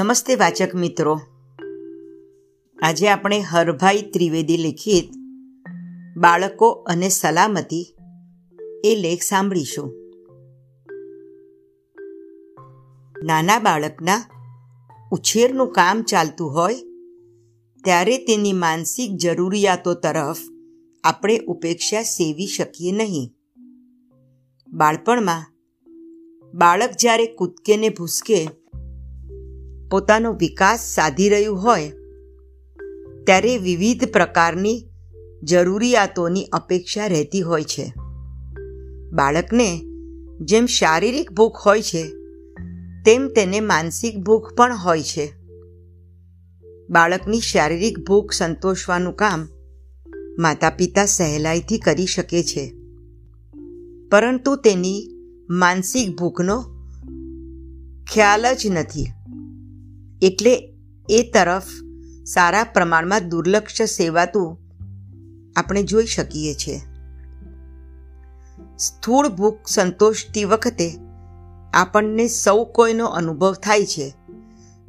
નમસ્તે વાચક મિત્રો. આજે આપણે હરભાઈ ત્રિવેદી લિખિત બાળકો અને સલામતી એ લેખ સાંભળીશું. નાના બાળકના ઉછેરનું કામ ચાલતું હોય ત્યારે તેની માનસિક જરૂરિયાતો તરફ આપણે ઉપેક્ષા સેવી શકીએ નહીં. બાળપણમાં બાળક જ્યારે કૂદકે ને ભૂસકે પોતાનો વિકાસ સાધી રહ્યું હોય, ત્યારે વિવિધ પ્રકારની જરૂરિયાતોની અપેક્ષા રહેતી હોય છે. બાળકને જેમ શારીરિક ભૂખ હોય છે, તેમ તેને માનસિક ભૂખ પણ હોય છે. બાળકની શારીરિક ભૂખ સંતોષવાનું કામ માતા પિતા સહેલાઈથી કરી શકે છે. પરંતુ તેની માનસિક ભૂખનો ખ્યાલ જ નથી. એટલે એ તરફ સારા પ્રમાણમાં દુર્લક્ષ સેવાતું આપણે જોઈ શકીએ છીએ. સ્થૂળ ભૂખ સંતોષતી વખતે આપણને સૌ કોઈનો અનુભવ થાય છે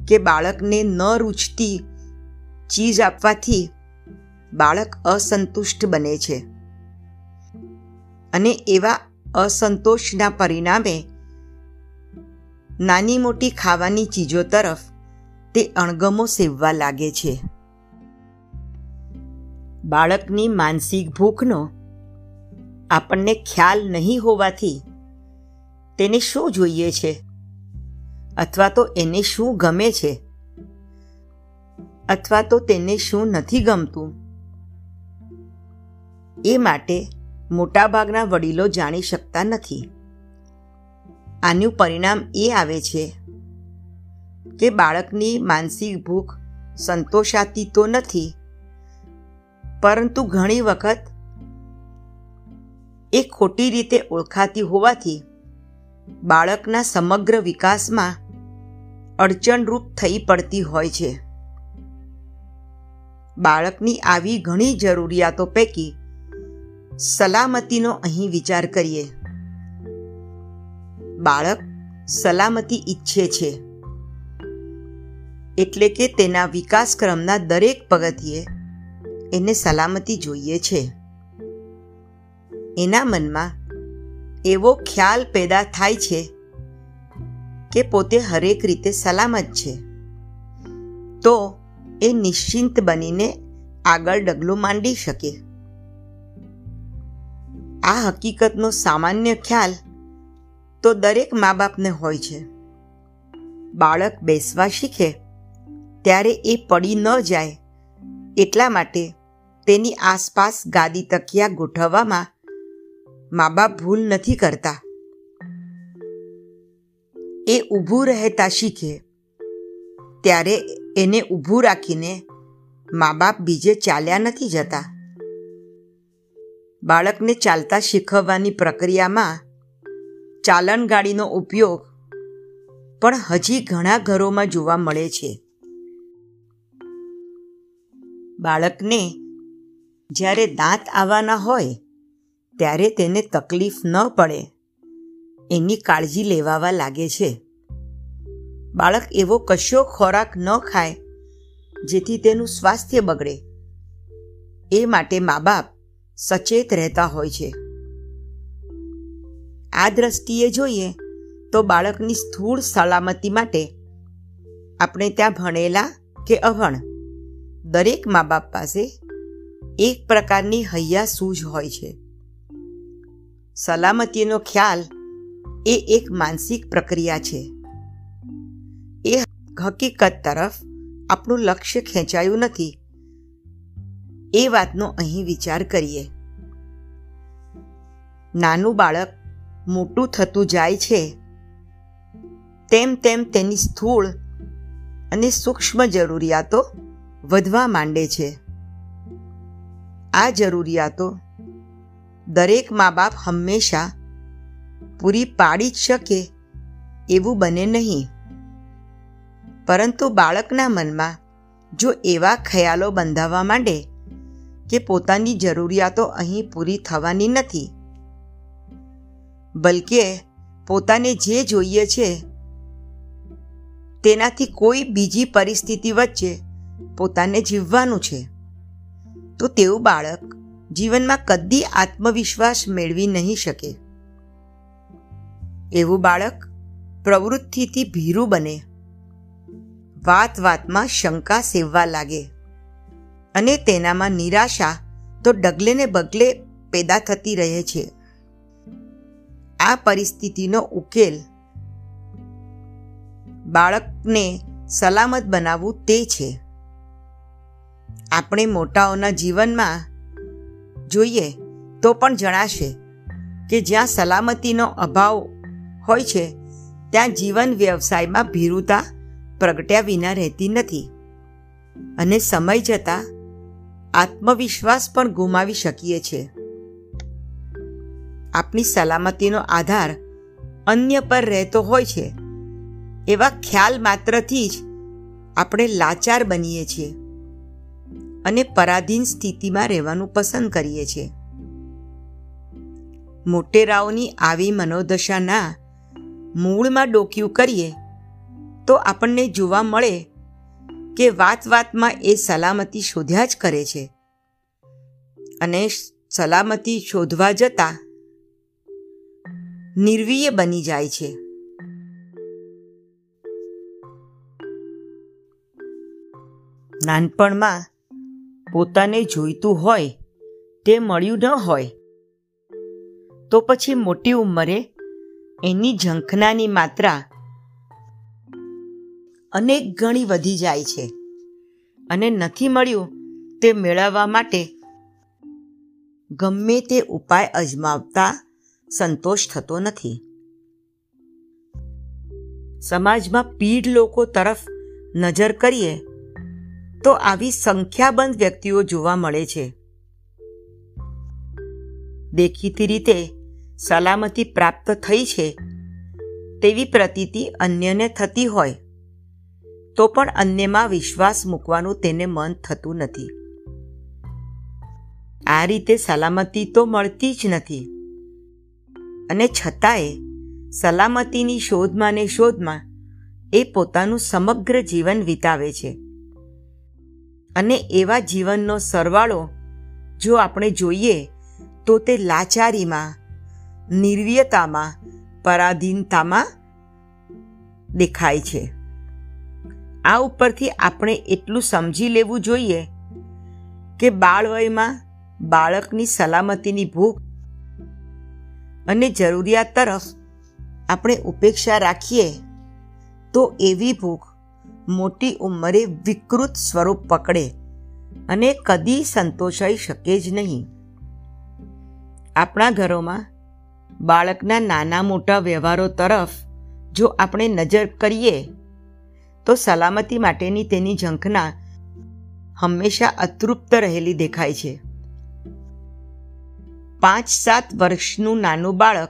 કે બાળકને ન રૂચતી ચીજ આપવાથી બાળક અસંતુષ્ટ બને છે. અને એવા અસંતોષના પરિણામે નાની મોટી ખાવાની ચીજો તરફ તે અણગમો સેવવા લાગે છે. બાળકની માનસિક ભૂખનો આપણને ખ્યાલ નહીં હોવાથી તેને શું જોઈએ છે? અથવા તો એને શું ગમે છે? અથવા તો તેને શું નથી ગમતું? એ માટે મોટાભાગના વડીલો જાણી શકતા નથી. આનું પરિણામ એ આવે છે કે બાળકની માનસિક ભૂખ સંતોષાતી તો નથી, પરંતુ ઘણી વખત એ ખોટી રીતે ઓળખાતી હોવાથી બાળકના સમગ્ર વિકાસમાં અડચણરૂપ થઈ પડતી હોય છે. બાળકની આવી ઘણી જરૂરિયાતો પૈકી સલામતીનો અહીં વિચાર કરીએ. બાળક સલામતી ઈચ્છે છે. એટલે કે તેના વિકાસક્રમના દરેક પગથિયે એને સલામતી જોઈએ છે. એના મનમાં એવો ખ્યાલ પેદા થાય છે કે પોતે હરેક રીતે સલામત છે. તો એ નિશ્ચિંત બનીને આગળ ડગલું માંડી શકે. આ હકીકતનો સામાન્ય ખ્યાલ તો દરેક મા બાપને હોય છે. બાળક બેસવા શીખે ત્યારે એ પડી ન જાય. એટલા માટે તેની આસપાસ ગાદી તકિયા ગોઠવવામાં મા બાપ ભૂલ નથી કરતા. એ ઊભું રહેતા શીખે. ત્યારે એને ઊભું રાખીને મા બાપ બીજે ચાલ્યા નથી જતા. બાળકને ચાલતા શીખવવાની પ્રક્રિયામાં ચાલન ગાડીનો ઉપયોગ પણ હજી ઘણા ઘરોમાં જોવા મળે છે. બાળકને જ્યારે દાંત આવવાના હોય, ત્યારે તેને તકલીફ ન પડે. એની કાળજી લેવાવા લાગે છે. બાળક એવો કશો ખોરાક ન ખાય, જેથી તેનું સ્વાસ્થ્ય બગડે. એ માટે મા બાપ સચેત રહેતા હોય છે. આ દ્રષ્ટિએ જોઈએ તો બાળકની સ્થૂળ સલામતી માટે આપણે ત્યાં ભણેલા કે અભણ દરેક મા બાપ પાસે એક પ્રકારની હૈયા સૂઝ હોય છે. સલામતીનો ખ્યાલ એ એક માનસિક પ્રક્રિયા છે. એ હકીકત તરફ આપણું લક્ષ્ય ખેંચાયું નથી. એ વાતનો અહીં વિચાર કરીએ. નાનું બાળક મોટું થતું જાય છે. તેમ તેમ તેની સ્થૂળ અને સૂક્ષ્મ જરૂરિયાતો વધવા માંડે છે. આ જરૂરિયાતો દરેક મા બાપ હંમેશા પૂરી પાડી જ શકે એવું બને નહીં. પરંતુ બાળકના મનમાં જો એવા ખ્યાલો બંધાવવા માંડે કે પોતાની જરૂરિયાતો અહીં પૂરી થવાની નથી, બલકે પોતાને જે જોઈએ છે તેનાથી કોઈ બીજી પરિસ્થિતિ વચ્ચે પોતાને જીવવાનું છે. તો તેવું બાળક જીવનમાં કદી આત્મવિશ્વાસ મેળવી નહીં શકે. એવું બાળક પ્રવૃત્તિથી ભીરું બને. વાત વાતમાં શંકા સેવવા લાગે. અને તેનામાં નિરાશા તો ડગલે ને બગલે પેદા થતી રહે છે. આ પરિસ્થિતિનો ઉકેલ બાળકને સલામત બનાવવું તે છે. આપણે મોટાઓના જીવનમાં જોઈએ તો પણ જણાશે કે જ્યાં સલામતીનો અભાવ હોય છે, ત્યાં જીવન વ્યવસાયમાં ભીરુતા પ્રગટ્યા વિના રહેતી નથી અને સમય જતાં આત્મવિશ્વાસ પણ ગુમાવી શકીએ છીએ આપણી સલામતીનો આધાર અન્ય પર રહેતો હોય છે, એવા ખ્યાલ માત્રથી જ આપણે લાચાર બનીએ છીએ. અને પરાધીન સ્થિતિમાં રહેવાનું પસંદ કરીએ છીએ. મોટેરાઓની આવી મનોદશાના મૂળમાં ડોક્યું કરીએ તો આપણને જોવા મળે કે વાત વાતમાં એ સલામતી શોધ્યા જ કરે છે. અને સલામતી શોધવા જતા નિર્વીય બની જાય છે. નાનપણમાં પોતાને જોઈતું હોય, તે મળ્યું ન હોય. તો પછી મોટી ઉંમરે એની ઝંખનાની માત્રા અનેક ગણી વધી જાય છે અને નથી મળ્યું તે મેળવવા માટે ગમે તે ઉપાય અજમાવતા સંતોષ થતો નથી. સમાજમાં પીઢ લોકો તરફ નજર કરીએ તો આવી સંખ્યાબંધ વ્યક્તિઓ જોવા મળે છે. દેખીતી રીતે સલામતી પ્રાપ્ત થઈ છે તેવી પ્રતીતિ અન્યને થતી હોય, તો પણ અન્યમાં વિશ્વાસ મૂકવાનું તેને મન થતું નથી. આ રીતે સલામતી તો મળતી જ નથી. અને છતાંય સલામતીની શોધમાં ને શોધમાં એ પોતાનું સમગ્ર જીવન વિતાવે છે. અને એવા જીવનનો સરવાળો જો આપણે જોઈએ તો તે લાચારીમાં, નિર્વીયતામાં, પરાધીનતામાં દેખાય છે. આ ઉપરથી આપણે એટલું સમજી લેવું જોઈએ કે બાળવયમાં બાળકની સલામતીની ભૂખ અને જરૂરિયાત તરફ આપણે ઉપેક્ષા રાખીએ તો એવી ભૂખ મોટી ઉંમરે વિકૃત સ્વરૂપ પકડે અને કદી સંતોષાઈ શકે જ નહીં. આપણા ઘરોમાં બાળકના નાના મોટા વ્યવહારો તરફ જો આપણે નજર કરીએ, તો સલામતી માટેની તેની ઝંખના હંમેશા અતૃપ્ત રહેલી દેખાય છે. પાંચ સાત વર્ષનું નાનું બાળક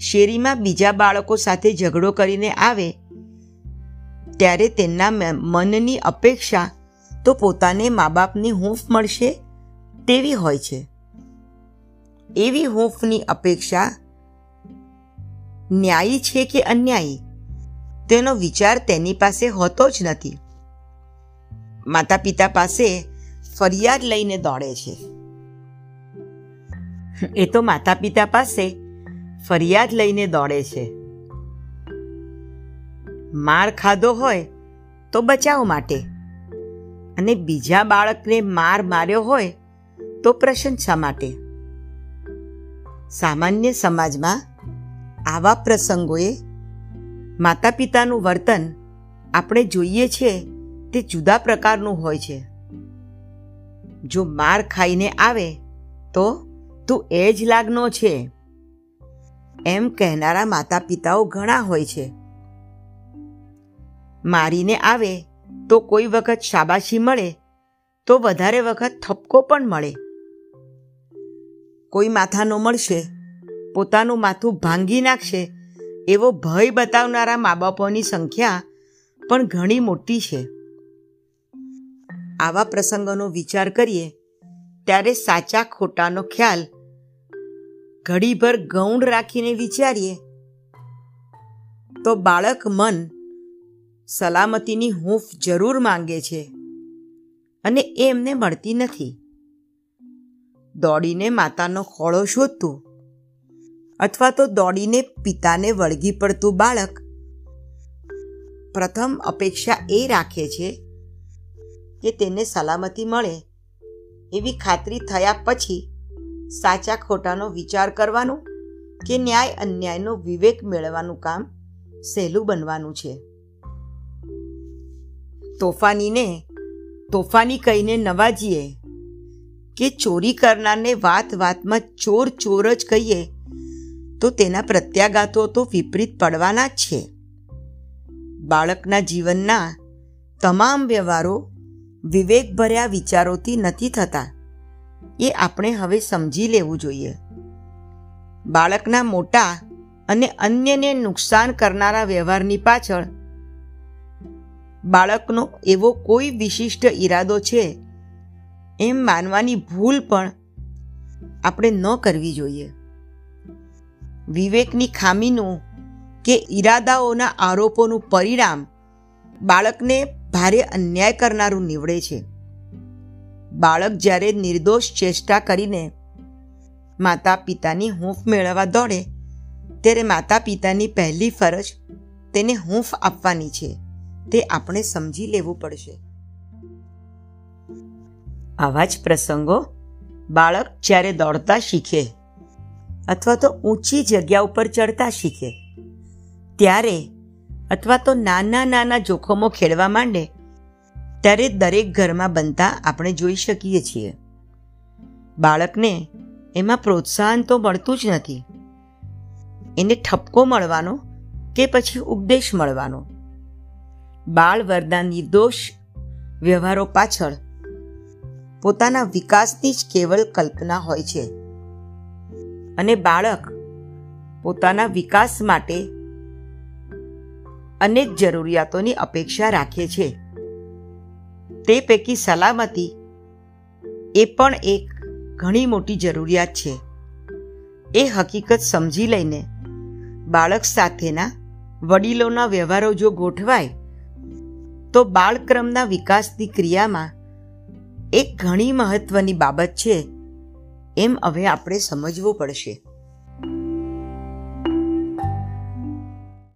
શેરીમાં બીજા બાળકો સાથે ઝઘડો કરીને આવે ત્યારે તેના મનની અપેક્ષા તો પોતાને મા બાપની હૂંફ મળશે તેવી હોય છે. એવી હૂંફની અપેક્ષા ન્યાયી છે કે અન્યાયી? તેનો વિચાર તેની પાસે હોતો જ નથી. માતા પિતા પાસે ફરિયાદ લઈને દોડે છે. એ તો માતા પિતા પાસે ફરિયાદ લઈને દોડે છે. માર ખાધો હોય તો બચાવ માટે. અને બીજા બાળકને માર માર્યો હોય તો પ્રશંસા માટે. સામાન્ય સમાજમાં આવા પ્રસંગોએ માતા પિતાનું વર્તન આપણે જોઈએ છીએ તે જુદા પ્રકારનું હોય છે. જો માર ખાઈને આવે તો તું એ જ લાગનો છે. એમ કહેનારા માતા પિતાઓ ઘણા હોય છે. મારીને આવે, તો કોઈ વખત શાબાશી મળે, તો વધારે વખત થપકો પણ મળે. કોઈ માથાનો મળશે, પોતાનું માથું ભાંગી નાખશે, એવો ભય બતાવનારા મા બાપોની સંખ્યા પણ ઘણી મોટી છે. આવા પ્રસંગોનો વિચાર કરીએ, ત્યારે સાચા ખોટાનો ખ્યાલ ઘડીભર ગૌણ રાખીને વિચારીએ. તો બાળક મન સલામતીની હૂંફ જરૂર માંગે છે અને એ એમને મળતી નથી. દોડીને માતાનો ખોળો શોધતું અથવા તો દોડીને પિતાને વળગી પડતું બાળક પ્રથમ અપેક્ષા એ રાખે છે કે તેને સલામતી મળે એવી ખાતરી થયા પછી સાચા ખોટાનો વિચાર કરવાનું કે ન્યાય અન્યાયનો વિવેક મેળવવાનું કામ સહેલું બનવાનું છે. તોફાનીને, તોફાની કહીને નવાજીએ કે ચોરી કરનારને વાત વાતમાં ચોર ચોર જ કહીએ, તો તેના પ્રત્યાઘાતો તો વિપરીત પડવાના જ છે. બાળકના જીવનના તમામ વ્યવહારો વિવેકભર્યા વિચારોથી નથી થતા. એ આપણે હવે સમજી લેવું જોઈએ. બાળકના મોટા અને અન્યને નુકસાન કરનારા વ્યવહારની પાછળ બાળકનો એવો કોઈ વિશિષ્ટ ઈરાદો છે? એમ માનવાની ભૂલ પણ આપણે ન કરવી જોઈએ. વિવેકની ખામીનું કે ઈરાદાઓના આરોપોનું પરિણામ બાળકને ભારે અન્યાય કરનારું નીવડે છે. બાળક જ્યારે નિર્દોષ ચેષ્ટા કરીને માતા પિતાની હૂંફ મેળવવા દોડે, ત્યારે માતા પિતાની પહેલી ફરજ તેને હૂંફ આપવાની છે. તે આપણે સમજી લેવું પડશે. આવા જ પ્રસંગો બાળક જ્યારે દોડતા શીખે અથવા તો ઊંચી જગ્યા ઉપર ચડતા શીખે, ત્યારે અથવા તો નાના નાના જોખમો ખેડવા માંડે, ત્યારે દરેક ઘરમાં બનતા આપણે જોઈ શકીએ છીએ. બાળકને એમાં પ્રોત્સાહન તો મળતું જ નથી. એને ઠપકો મળવાનો કે પછી ઉપદેશ મળવાનો? બાળ વરદાન નિર્દોષ વ્યવહારો પાછળ. પોતાના વિકાસની જ કેવલ કલ્પના હોય છે. અને બાળક પોતાના વિકાસ માટે અનેક જરૂરિયાતોની અપેક્ષા રાખે છે. તે પૈકી સલામતી એ પણ એક ઘણી મોટી જરૂરિયાત છે. એ હકીકત સમજી લઈને બાળક સાથેના વડીલોના વ્યવહારો જો ગોઠવાય તો બાળક્રમના વિકાસની ક્રિયામાં એક ઘણી મહત્વની બાબત છે એમ હવે આપણે સમજવું પડશે.